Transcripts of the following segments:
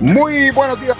Muy buenos días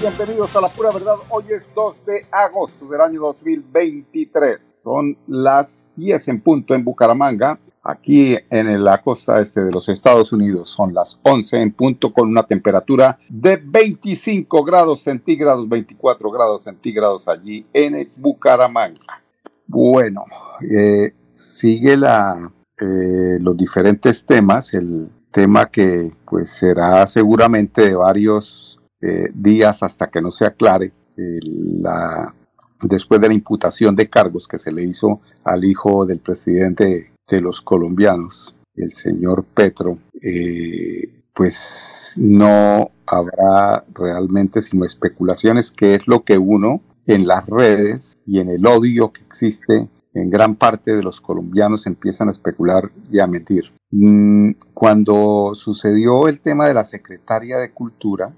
bienvenidos a la pura verdad. Hoy es 2 de agosto del año 2023. Son las 10 en punto en Bucaramanga. Aquí en la costa este de los Estados Unidos son las 11 en punto con una temperatura de 25 grados centígrados, 24 grados centígrados allí en Bucaramanga. Bueno, eh, sigue eh, los diferentes temas. El tema que pues será seguramente de varios eh, días hasta que no se aclare eh, la, después de la imputación de cargos que se le hizo al hijo del presidente de los colombianos, el señor Petro, eh, pues no habrá realmente sino especulaciones, que es lo que uno en las redes y en el odio que existe en gran parte de los colombianos empiezan a especular y a mentir. Mm, cuando sucedió el tema de la secretaria de Cultura,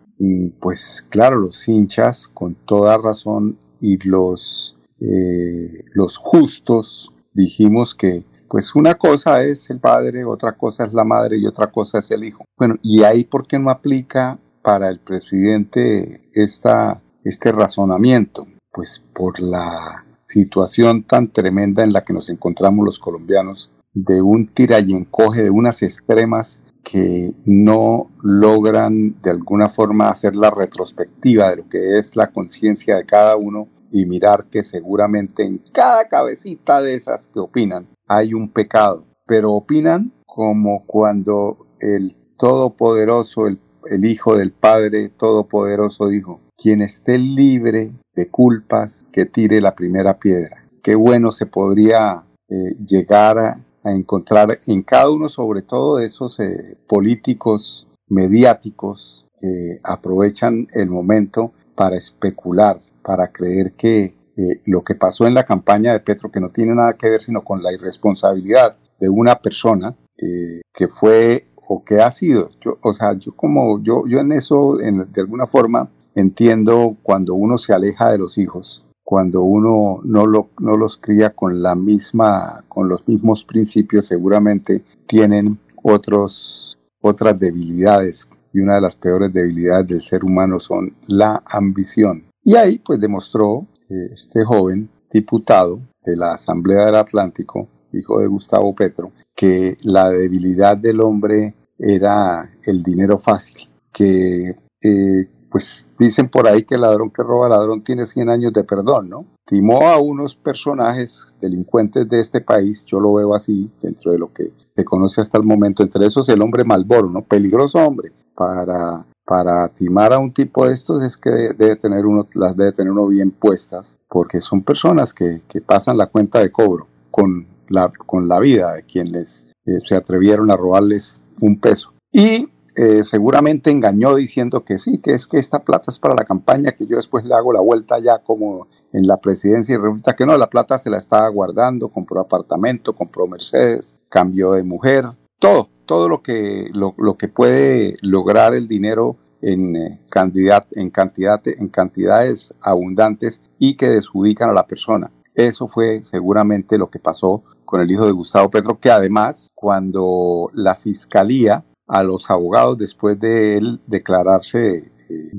pues claro, los hinchas con toda razón y los, eh, los justos dijimos que pues una cosa es el padre, otra cosa es la madre y otra cosa es el hijo. Bueno, y ahí por qué no aplica para el presidente esta, este razonamiento, pues por la situación tan tremenda en la que nos encontramos los colombianos de un tira y encoge, de unas extremas que no logran de alguna forma hacer la retrospectiva de lo que es la conciencia de cada uno y mirar que seguramente en cada cabecita de esas que opinan hay un pecado, pero opinan como cuando el Todopoderoso, el, Hijo del Padre Todopoderoso dijo, quien esté libre de culpas, que tire la primera piedra. Qué bueno se podría eh, llegar a, a encontrar en cada uno, sobre todo de esos eh, políticos mediáticos que aprovechan el momento para especular, para creer que eh, lo que pasó en la campaña de Petro, que no tiene nada que ver sino con la irresponsabilidad de una persona eh, que fue o que ha sido, yo, o sea, yo como yo, yo en eso, de alguna forma, entiendo cuando uno se aleja de los hijos, cuando uno no, lo, no los cría con la misma, con los mismos principios, seguramente tienen otros, otras debilidades. Y una de las peores debilidades del ser humano son la ambición. Y ahí pues demostró eh, este joven diputado de la Asamblea del Atlántico, hijo de Gustavo Petro, que la debilidad del hombre era el dinero fácil, que eh, pues dicen por ahí que el ladrón que roba ladrón tiene 100 años de perdón, ¿no? Timó a unos personajes delincuentes de este país, yo lo veo así, dentro de lo que se conoce hasta el momento, entre esos el hombre Malboro, ¿no? Peligroso hombre, para, para timar a un tipo de estos es que debe tener uno, las debe tener uno bien puestas, porque son personas que, que pasan la cuenta de cobro con la, con la vida de quienes eh, se atrevieron a robarles un peso. Y eh, seguramente engañó diciendo que sí, que es que esta plata es para la campaña, que yo después le hago la vuelta ya como en la presidencia y resulta que no, la plata se la estaba guardando, compró apartamento, compró Mercedes, cambió de mujer, todo, todo lo que, lo, que puede lograr el dinero en, eh, en, cantidad, en cantidades abundantes y que desubican a la persona. Eso fue seguramente lo que pasó con el hijo de Gustavo Petro, que además cuando la fiscalía a los abogados después de él declararse eh,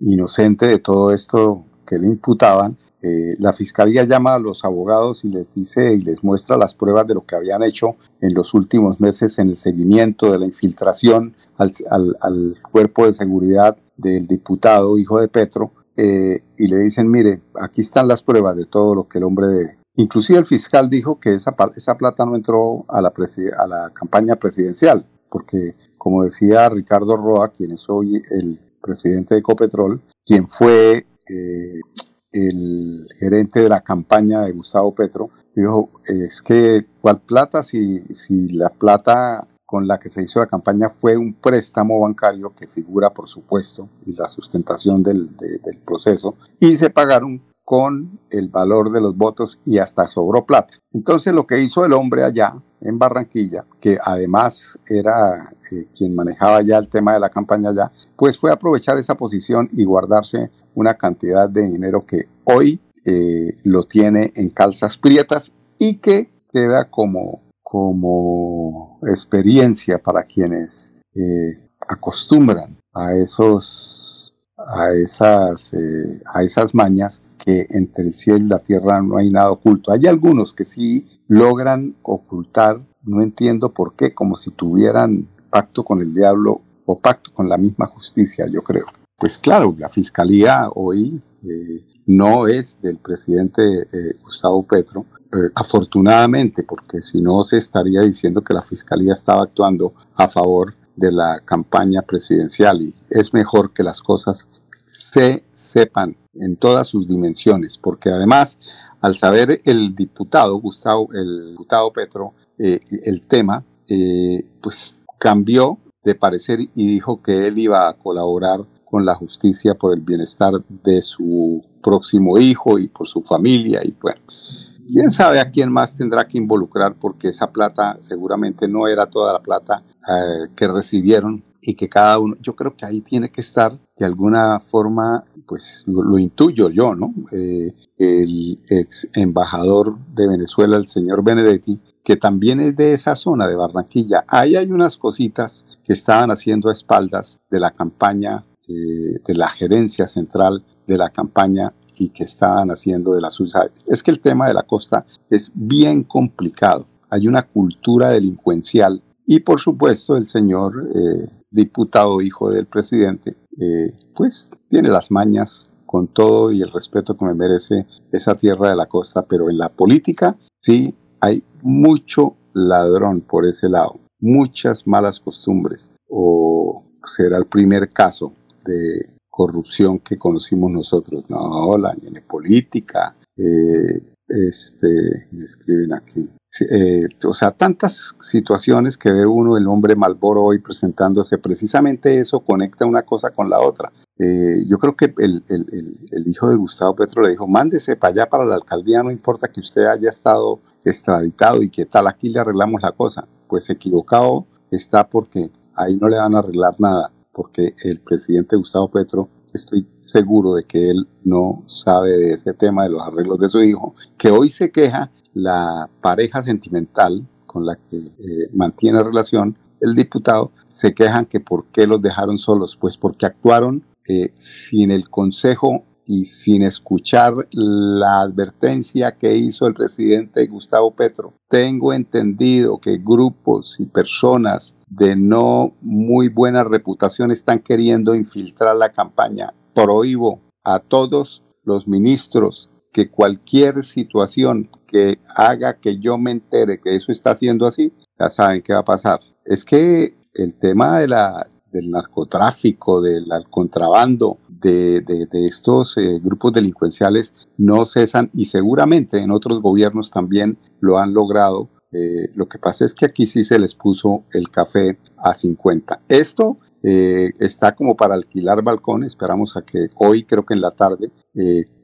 inocente de todo esto que le imputaban. Eh, la fiscalía llama a los abogados y les dice y les muestra las pruebas de lo que habían hecho en los últimos meses en el seguimiento de la infiltración al, cuerpo de seguridad del diputado hijo de Petro eh, y le dicen mire aquí están las pruebas de todo lo que el hombre de inclusive el fiscal dijo que esa, esa plata no entró a la, a la campaña presidencial porque como decía Ricardo Roa, quien es hoy el presidente de Ecopetrol, quien fue eh, el gerente de la campaña de Gustavo Petro, dijo, es que ¿cuál plata si, si la plata con la que se hizo la campaña fue un préstamo bancario que figura, por supuesto, y la sustentación del, del proceso, y se pagaron con el valor de los votos y hasta sobró plata. Entonces lo que hizo el hombre allá en Barranquilla, que además era eh, quien manejaba ya el tema de la campaña allá, pues fue aprovechar esa posición y guardarse una cantidad de dinero que hoy eh, lo tiene en calzas prietas y que queda como, como experiencia para quienes eh, acostumbran a esos a esas, a esas mañas que entre el cielo y la tierra no hay nada oculto. Hay algunos que sí logran ocultar, no entiendo por qué, como si tuvieran pacto con el diablo o pacto con la misma justicia, yo creo. Pues claro, la fiscalía hoy eh, no es del presidente eh, Gustavo Petro, eh, afortunadamente, porque si no se estaría diciendo que la fiscalía estaba actuando a favor de la campaña presidencial y es mejor que las cosas se sepan en todas sus dimensiones, porque además, al saber el diputado Gustavo, el diputado Petro, eh, el tema, eh, pues cambió de parecer y dijo que él iba a colaborar con la justicia por el bienestar de su próximo hijo y por su familia y bueno, quién sabe a quién más tendrá que involucrar porque esa plata seguramente no era toda la plata eh, que recibieron y que cada uno, yo creo que ahí tiene que estar de alguna forma, pues lo, intuyo yo, ¿no? Eh, el ex embajador de Venezuela, el señor Benedetti, que también es de esa zona de Barranquilla. Ahí hay unas cositas que estaban haciendo a espaldas de la campaña, eh, de la gerencia central de la campaña y que estaban haciendo de la suicide. Es que el tema de la costa es bien complicado. Hay una cultura delincuencial y por supuesto el señor eh, diputado hijo del presidente, eh, pues tiene las mañas con todo y el respeto que me merece esa tierra de la costa, pero en la política sí hay mucho ladrón por ese lado, muchas malas costumbres, o será el primer caso de corrupción que conocimos nosotros. No, la política, eh, este, me escriben aquí. Eh, o sea, tantas situaciones que ve uno el hombre Malboro hoy presentándose, precisamente eso conecta una cosa con la otra. Eh, yo creo que el, el, hijo de Gustavo Petro le dijo, mándese para allá, para la alcaldía, no importa que usted haya estado extraditado y que tal, aquí le arreglamos la cosa. Pues equivocado está porque ahí no le van a arreglar nada, porque el presidente Gustavo Petro estoy seguro de que él no sabe de ese tema de los arreglos de su hijo, que hoy se queja la pareja sentimental con la que eh, mantiene relación, el diputado, se quejan que por qué los dejaron solos, pues porque actuaron eh, sin el consejo y sin escuchar la advertencia que hizo el presidente Gustavo Petro. Tengo entendido que grupos y personas de no muy buena reputación están queriendo infiltrar la campaña. Prohíbo a todos los ministros que cualquier situación que haga que yo me entere que eso está haciendo así, ya saben qué va a pasar. Es que el tema de la, del narcotráfico, del contrabando, de, de, estos eh, grupos delincuenciales no cesan y seguramente en otros gobiernos también lo han logrado. Eh, lo que pasa es que aquí sí se les puso el café a 50. Esto eh, está como para alquilar balcón. Esperamos a que hoy, creo que en la tarde,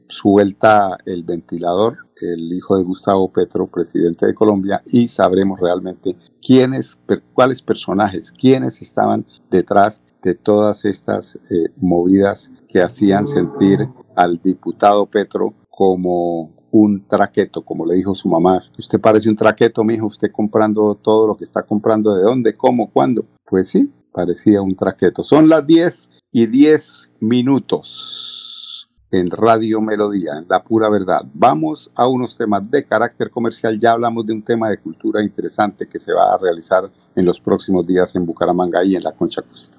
suelta el ventilador el hijo de Gustavo Petro, presidente de Colombia, y sabremos realmente quiénes, cuáles personajes, quiénes estaban detrás de todas estas eh, movidas que hacían sentir al diputado Petro como un traqueto, como le dijo su mamá. Usted parece un traqueto, mijo, usted comprando todo lo que está comprando, ¿de dónde, cómo, cuándo? Pues sí, parecía un traqueto. Son las 10 y 10 minutos en Radio Melodía, en la pura verdad. Vamos a unos temas de carácter comercial. Ya hablamos de un tema de cultura interesante que se va a realizar en los próximos días en Bucaramanga y en la Concha Acústica.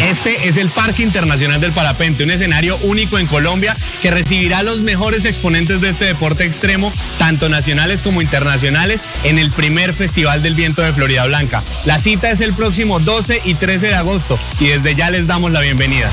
Este es el Parque Internacional del Parapente, un escenario único en Colombia que recibirá a los mejores exponentes de este deporte extremo, tanto nacionales como internacionales, en el primer Festival del Viento de Florida Blanca. La cita es el próximo 12 y 13 de agosto y desde ya les damos la bienvenida.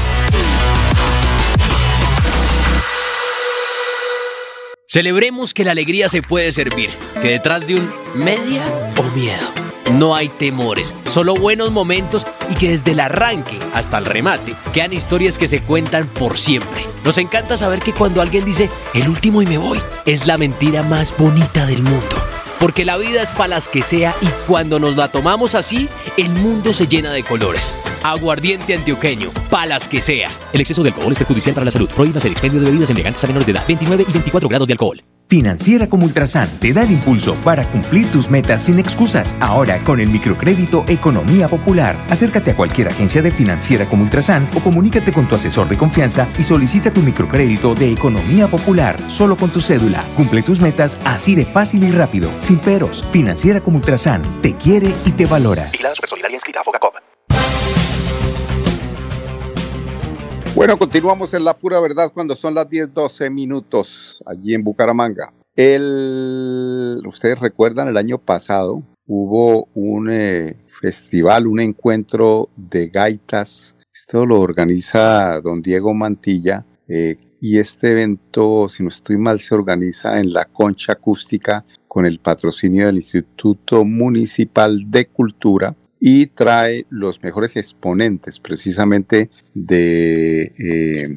Celebremos que la alegría se puede servir, que detrás de un media o miedo no hay temores, solo buenos momentos y que desde el arranque hasta el remate quedan historias que se cuentan por siempre. Nos encanta saber que cuando alguien dice el último y me voy, es la mentira más bonita del mundo. Porque la vida es para las que sea y cuando nos la tomamos así, el mundo se llena de colores. Aguardiente antioqueño, palas que sea. El exceso de alcohol es perjudicial para la salud. Prohíbas el expendio de bebidas elegantes a menores de edad. 29 y 24 grados de alcohol. Financiera como Ultrasan te da el impulso para cumplir tus metas sin excusas. Ahora con el microcrédito Economía Popular. Acércate a cualquier agencia de Financiera como Ultrasan o comunícate con tu asesor de confianza y solicita tu microcrédito de Economía Popular solo con tu cédula. Cumple tus metas así de fácil y rápido, sin peros. Financiera como Ultrasan te quiere y te valora. Bueno, continuamos en la pura verdad cuando son las 10, 12 minutos allí en Bucaramanga. El, ustedes recuerdan, el año pasado hubo un eh, festival, un encuentro de gaitas. Esto lo organiza don Diego Mantilla eh, y este evento, si no estoy mal, se organiza en la concha acústica con el patrocinio del Instituto Municipal de Cultura y trae los mejores exponentes precisamente de, eh,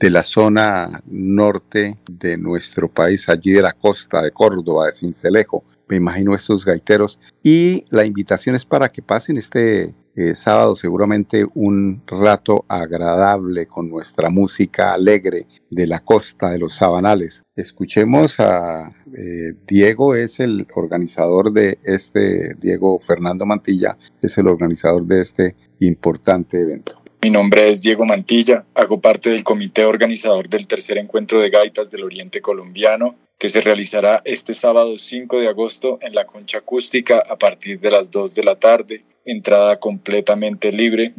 de la zona norte de nuestro país, allí de la costa de Córdoba, de Cincelejo. Me imagino estos gaiteros. Y la invitación es para que pasen este eh, sábado seguramente un rato agradable con nuestra música alegre de la costa de los sabanales. Escuchemos a eh, Diego, es el organizador de este, Diego Fernando Mantilla, es el organizador de este importante evento. Mi nombre es Diego Mantilla, hago parte del comité organizador del tercer encuentro de gaitas del Oriente Colombiano, que se realizará este sábado 5 de agosto en la Concha Acústica a partir de las 2 de la tarde entrada completamente libre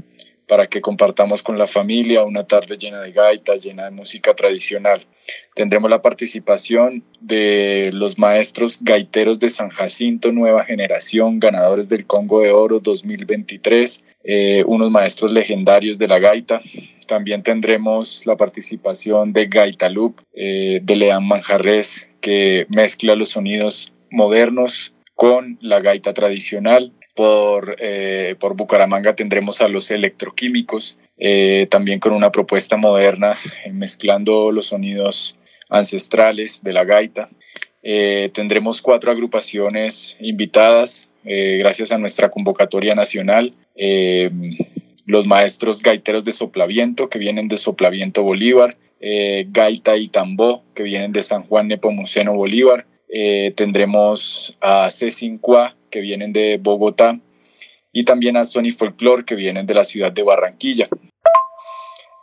para que compartamos con la familia una tarde llena de gaitas, llena de música tradicional. Tendremos la participación de los maestros gaiteros de San Jacinto, nueva generación, ganadores del Congo de Oro 2023, eh, unos maestros legendarios de la gaita. También tendremos la participación de Gaita Loop, eh, de Leán Manjarres, que mezcla los sonidos modernos con la gaita tradicional por, eh, por Bucaramanga tendremos a los electroquímicos, eh, también con una propuesta moderna, eh, mezclando los sonidos ancestrales de la gaita. tendremos cuatro agrupaciones invitadas, gracias a nuestra convocatoria nacional. los maestros gaiteros de Soplaviento, que vienen de Soplaviento Bolívar, Gaita y Tambó, que vienen de San Juan Nepomuceno Bolívar. tendremos a C5A, que vienen de Bogotá, y también a Sony Folklore, que vienen de la ciudad de Barranquilla.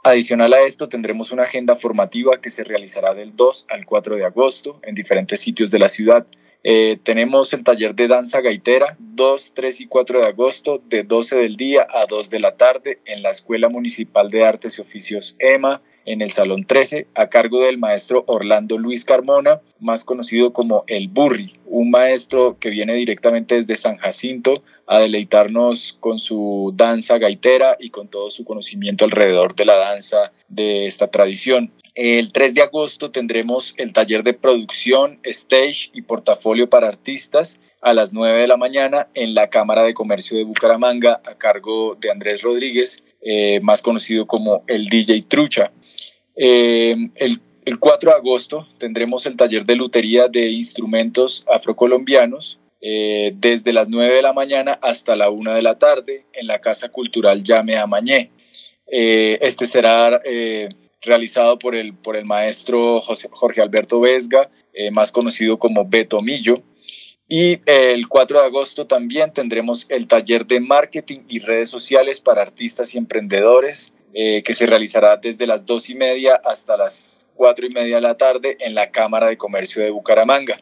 Adicional a esto, tendremos una agenda formativa que se realizará del 2 al 4 de agosto en diferentes sitios de la ciudad. Eh, tenemos el taller de danza gaitera 2, 3 y 4 de agosto de 12 del día a 2 de la tarde en la Escuela Municipal de Artes y Oficios EMA en el Salón 13 a cargo del maestro Orlando Luis Carmona, más conocido como El Burri, un maestro que viene directamente desde San Jacinto a deleitarnos con su danza gaitera y con todo su conocimiento alrededor de la danza de esta tradición. El 3 de agosto tendremos el taller de producción, stage y portafolio para artistas a las 9 de la mañana en la Cámara de Comercio de Bucaramanga a cargo de Andrés Rodríguez, eh, más conocido como el DJ Trucha. Eh, el, 4 de agosto tendremos el taller de lutería de instrumentos afrocolombianos eh, desde las 9 de la mañana hasta la 1 de la tarde en la Casa Cultural Llame Amañé. Eh, este será realizado por el, por el maestro Jorge Alberto Vesga, más conocido como Beto Millo. Y el 4 de agosto también tendremos el taller de marketing y redes sociales para artistas y emprendedores eh, que se realizará desde las dos y media hasta las cuatro y media de la tarde en la Cámara de Comercio de Bucaramanga.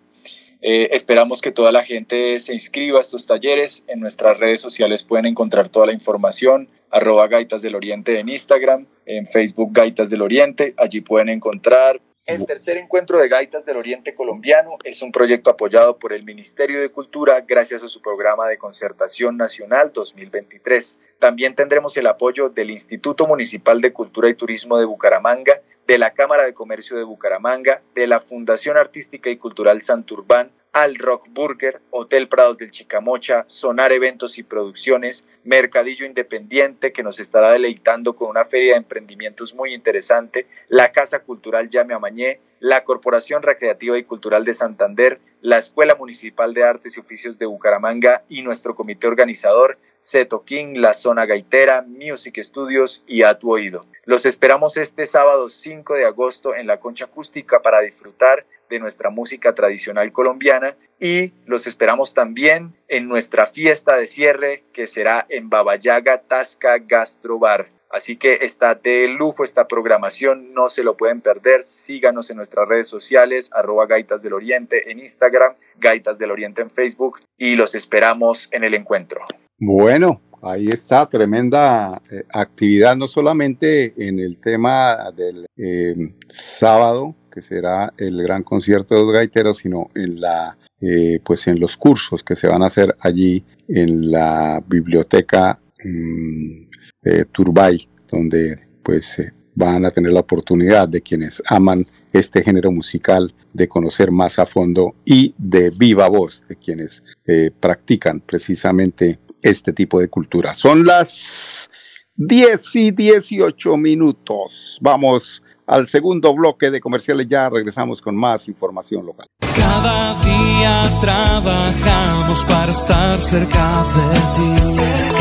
Eh, esperamos que toda la gente se inscriba a estos talleres. En nuestras redes sociales pueden encontrar toda la información, arroba Gaitas del Oriente en Instagram, en Facebook Gaitas del Oriente. Allí pueden encontrar el tercer encuentro de Gaitas del Oriente Colombiano es un proyecto apoyado por el Ministerio de Cultura gracias a su programa de concertación nacional 2023. También tendremos el apoyo del Instituto Municipal de Cultura y Turismo de Bucaramanga, de la Cámara de Comercio de Bucaramanga, de la Fundación Artística y Cultural Santurbán, al Rock Burger, Hotel Prados del Chicamocha, Sonar Eventos y Producciones, Mercadillo Independiente, que nos estará deleitando con una feria de emprendimientos muy interesante, la Casa Cultural Llame Amañé, la Corporación Recreativa y Cultural de Santander, la Escuela Municipal de Artes y Oficios de Bucaramanga y nuestro comité organizador, Seto King, La Zona Gaitera, Music Studios y A Tu Oído. Los esperamos este sábado 5 de agosto en la Concha Acústica para disfrutar de nuestra música tradicional colombiana y los esperamos también en nuestra fiesta de cierre que será en Babayaga Tasca Gastro Bar. Así que está de lujo esta programación, no se lo pueden perder. Síganos en nuestras redes sociales, arroba Gaitas del Oriente en Instagram, Gaitas del Oriente en Facebook y los esperamos en el encuentro. Bueno, ahí está, tremenda eh, actividad, no solamente en el tema del eh, sábado, que será el gran concierto de los gaiteros, sino en la eh, pues en los cursos que se van a hacer allí en la biblioteca mm, eh, Turbay, donde pues eh, van a tener la oportunidad de quienes aman este género musical de conocer más a fondo y de viva voz de quienes eh, practican precisamente este tipo de cultura. Son las 10 y 18 minutos. Vamos al segundo bloque de comerciales. Ya regresamos con más información local. Cada día trabajamos para estar cerca de ti.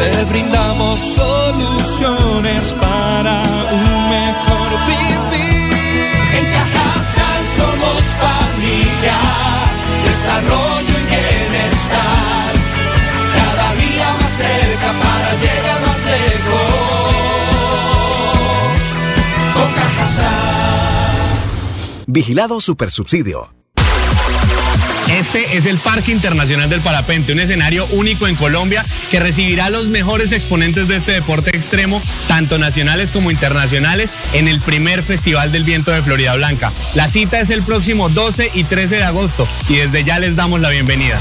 Te brindamos soluciones para un mejor vivir. En Cajasal somos familia, desarrollo y bienestar. Cada día más cerca para llegar más lejos. Con Cajasal. Vigilado Supersubsidio. Este es el Parque Internacional del Parapente, un escenario único en Colombia que recibirá a los mejores exponentes de este deporte extremo, tanto nacionales como internacionales, en el primer Festival del Viento de Florida Blanca. La cita es el próximo 12 y 13 de agosto y desde ya les damos la bienvenida.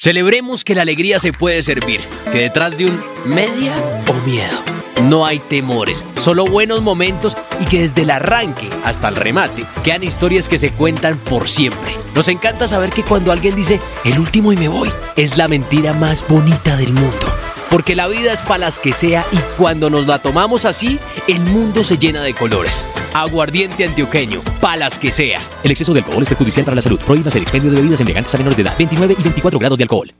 Celebremos que la alegría se puede servir, que detrás de un media o miedo no hay temores, solo buenos momentos y que desde el arranque hasta el remate quedan historias que se cuentan por siempre. Nos encanta saber que cuando alguien dice el último y me voy, es la mentira más bonita del mundo. Porque la vida es para las que sea y cuando nos la tomamos así, el mundo se llena de colores. Aguardiente antioqueño, palas que sea. El exceso de alcohol es perjudicial para la salud. Prohíbas el expendio de bebidas elegantes a menores de edad. 29 y 24 grados de alcohol.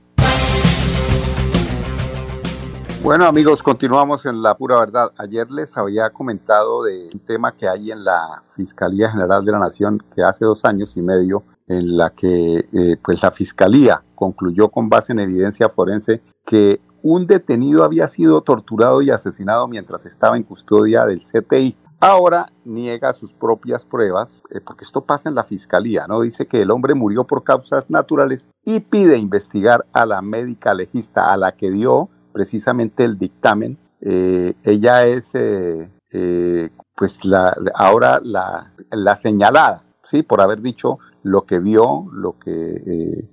Bueno amigos, continuamos en la pura verdad. Ayer les había comentado de un tema que hay en la Fiscalía General de la Nación que hace dos años y medio en la que eh, pues la Fiscalía concluyó con base en evidencia forense que un detenido había sido torturado y asesinado mientras estaba en custodia del CTI. Ahora niega sus propias pruebas, eh, porque esto pasa en la fiscalía, ¿no? Dice que el hombre murió por causas naturales y pide investigar a la médica legista a la que dio precisamente el dictamen. Eh, ella es, eh, pues, la, ahora la, la, señalada, ¿sí? Por haber dicho lo que vio, lo que,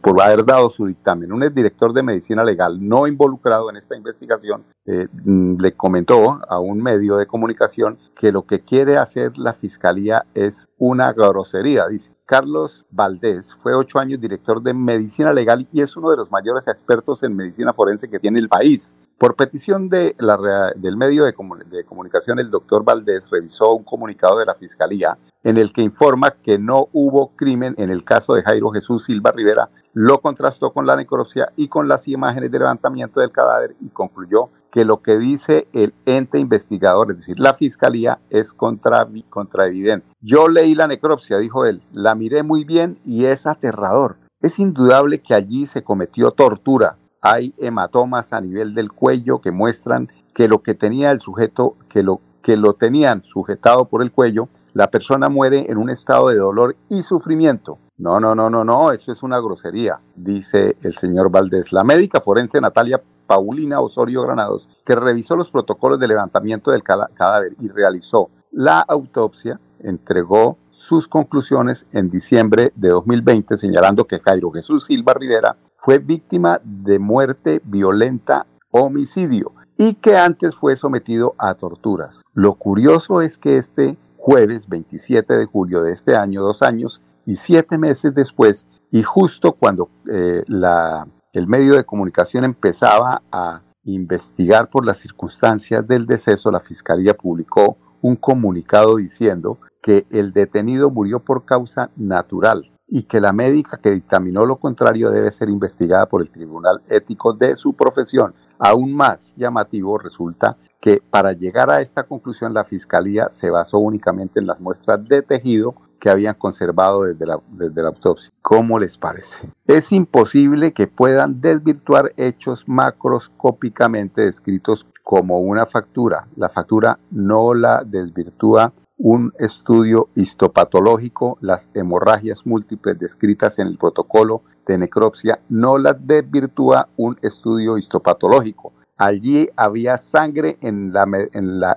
por haber dado su dictamen. Un director de medicina legal no involucrado en esta investigación mm, le comentó a un medio de comunicación que lo que quiere hacer la fiscalía es una grosería, dice. Carlos Valdés fue ocho años director de medicina legal y es uno de los mayores expertos en medicina forense que tiene el país. Por petición de la, del medio de, de comunicación, el doctor Valdés revisó un comunicado de la Fiscalía en el que informa que no hubo crimen en el caso de Jairo Jesús Silva Rivera, lo contrastó con la necropsia y con las imágenes de levantamiento del cadáver y concluyó que lo que dice el ente investigador, es decir, la fiscalía, es contra, contraevidente. Yo leí la necropsia, dijo él, la miré muy bien y es aterrador. Es indudable que allí se cometió tortura. Hay hematomas a nivel del cuello que muestran que lo que tenía el sujeto, que lo que lo tenían sujetado por el cuello, la persona muere en un estado de dolor y sufrimiento. No, no, no, no, no, eso es una grosería, dice el señor Valdés. La médica forense Natalia Paulina Osorio Granados, que revisó los protocolos de levantamiento del cadáver y realizó la autopsia, entregó sus conclusiones en diciembre de 2020, señalando que Jairo Jesús Silva Rivera fue víctima de muerte violenta homicidio y que antes fue sometido a torturas. Lo curioso es que este jueves 27 de julio de este año, dos años y siete meses después, y justo cuando eh, la, el medio de comunicación empezaba a investigar por las circunstancias del deceso, la Fiscalía publicó un comunicado diciendo que el detenido murió por causa natural y que la médica que dictaminó lo contrario debe ser investigada por el Tribunal Ético de su profesión. Aún más llamativo resulta que para llegar a esta conclusión la Fiscalía se basó únicamente en las muestras de tejido que habían conservado desde la, desde la autopsia. ¿Cómo les parece? Es imposible que puedan desvirtuar hechos macroscópicamente descritos como una factura. La factura no la desvirtúa un estudio histopatológico, las hemorragias múltiples descritas en el protocolo de necropsia no las desvirtúa un estudio histopatológico. Allí había sangre en, la,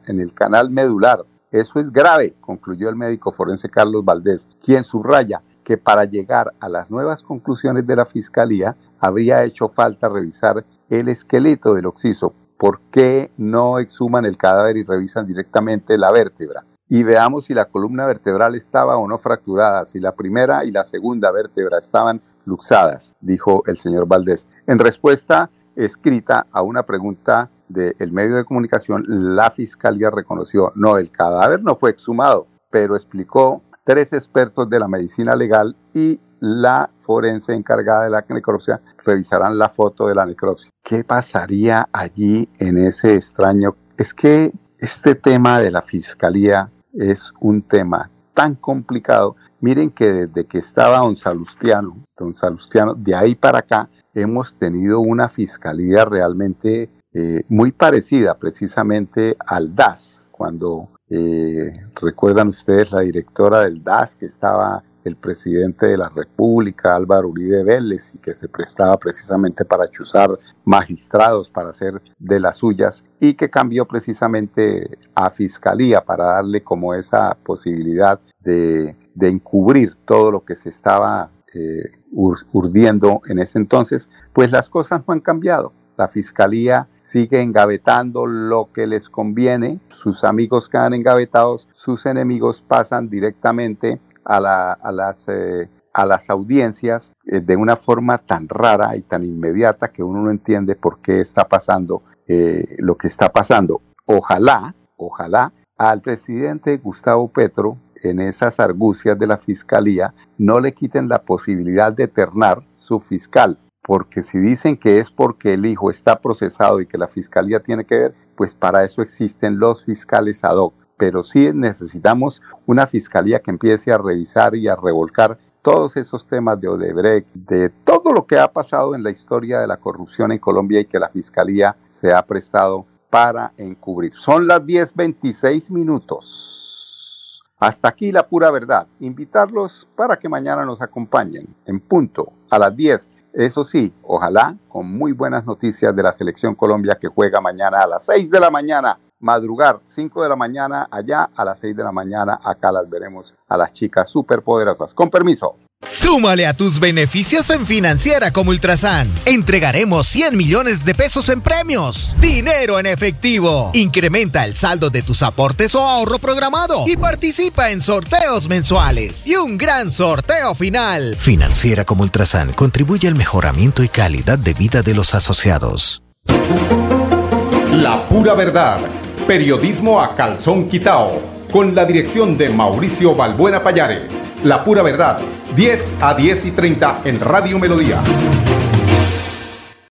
en, el canal medular. Eso es grave, concluyó el médico forense Carlos Valdés, quien subraya que para llegar a las nuevas conclusiones de la Fiscalía habría hecho falta revisar el esqueleto del occiso. ¿Por qué no exhuman el cadáver y revisan directamente la vértebra? y veamos si la columna vertebral estaba o no fracturada, si la primera y la segunda vértebra estaban luxadas, dijo el señor Valdés. En respuesta escrita a una pregunta del medio de comunicación, la fiscalía reconoció, no, el cadáver no fue exhumado, pero explicó tres expertos de la medicina legal y la forense encargada de la necropsia revisarán la foto de la necropsia. ¿Qué pasaría allí en ese extraño? Es que este tema de la fiscalía es un tema tan complicado. Miren que desde que estaba don Salustiano, don Salustiano, de ahí para acá hemos tenido una fiscalía realmente eh, muy parecida precisamente al DAS, cuando eh, recuerdan ustedes la directora del DAS que estaba el presidente de la República, Álvaro Uribe Vélez, y que se prestaba precisamente para chuzar magistrados, para hacer de las suyas, y que cambió precisamente a fiscalía para darle como esa posibilidad de, encubrir todo lo que se estaba eh, urdiendo en ese entonces, pues las cosas no han cambiado. La fiscalía sigue engavetando lo que les conviene, sus amigos quedan engavetados, sus enemigos pasan directamente a, las, eh, las audiencias eh, de una forma tan rara y tan inmediata que uno no entiende por qué está pasando lo que está pasando. Ojalá, ojalá al presidente Gustavo Petro en esas argucias de la fiscalía no le quiten la posibilidad de ternar su fiscal, porque si dicen que es porque el hijo está procesado y que la fiscalía tiene que ver, pues para eso existen los fiscales ad hoc pero sí necesitamos una fiscalía que empiece a revisar y a revolcar todos esos temas de Odebrecht, de todo lo que ha pasado en la historia de la corrupción en Colombia y que la fiscalía se ha prestado para encubrir. Son las 10:26 minutos. Hasta aquí la pura verdad. Invitarlos para que mañana nos acompañen en punto a las 10. Eso sí, ojalá con muy buenas noticias de la selección Colombia que juega mañana a las 6 de la mañana madrugar 5 de la mañana allá, a las 6 de la mañana acá las veremos a las chicas superpoderosas. Con permiso. Súmale a tus beneficios en Financiera como Ultrasan. Entregaremos 100 millones de pesos en premios. Dinero en efectivo. Incrementa el saldo de tus aportes o ahorro programado y participa en sorteos mensuales. Y un gran sorteo final. Financiera como Ultrasan contribuye al mejoramiento y calidad de vida de los asociados. La pura verdad Periodismo a calzón quitao, con la dirección de Mauricio Balbuena Payares. La pura verdad, 10 a 10 y 30 en Radio Melodía.